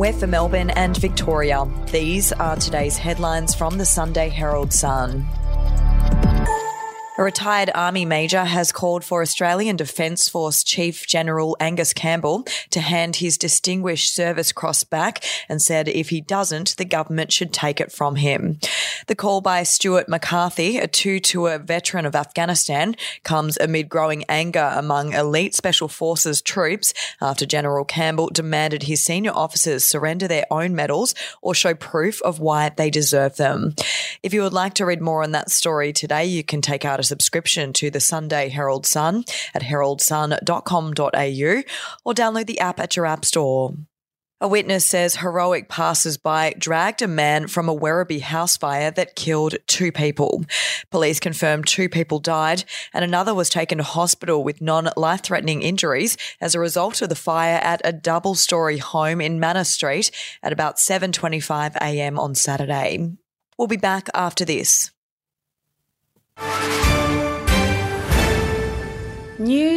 We're for Melbourne and Victoria. These are today's headlines from the Sunday Herald Sun. A retired Army Major has called for Australian Defence Force Chief General Angus Campbell to hand his Distinguished Service Cross back and said if he doesn't, the government should take it from him. The call by Stuart McCarthy, a two tour veteran of Afghanistan, comes amid growing anger among elite Special Forces troops after General Campbell demanded his senior officers surrender their own medals or show proof of why they deserve them. If you would like to read more on that story today, you can take out a subscription to the Sunday Herald Sun at heraldsun.com.au or download the app at your app store. A witness says heroic passers-by dragged a man from a Werribee house fire that killed two people. Police confirmed two people died and another was taken to hospital with non-life-threatening injuries as a result of the fire at a double-story home in Manor Street at about 7:25 a.m. on Saturday. We'll be back after this.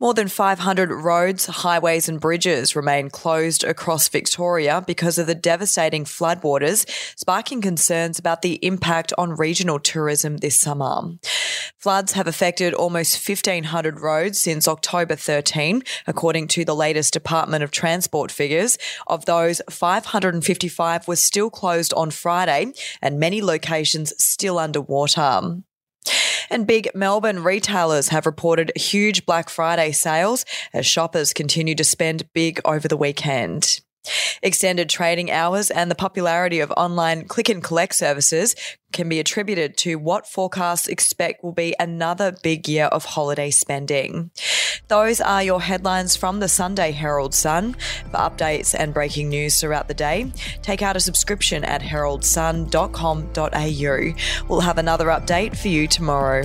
More than 500 roads, highways, and bridges remain closed across Victoria because of the devastating floodwaters, sparking concerns about the impact on regional tourism this summer. Floods have affected almost 1,500 roads since October 13, according to the latest Department of Transport figures. Of those, 555 were still closed on Friday, and many locations still underwater. And big Melbourne retailers have reported huge Black Friday sales as shoppers continue to spend big over the weekend. Extended trading hours and the popularity of online click and collect services can be attributed to what forecasts expect will be another big year of holiday spending. Those are your headlines from the Sunday Herald Sun. For updates and breaking news throughout the day, take out a subscription at heraldsun.com.au. We'll have another update for you tomorrow.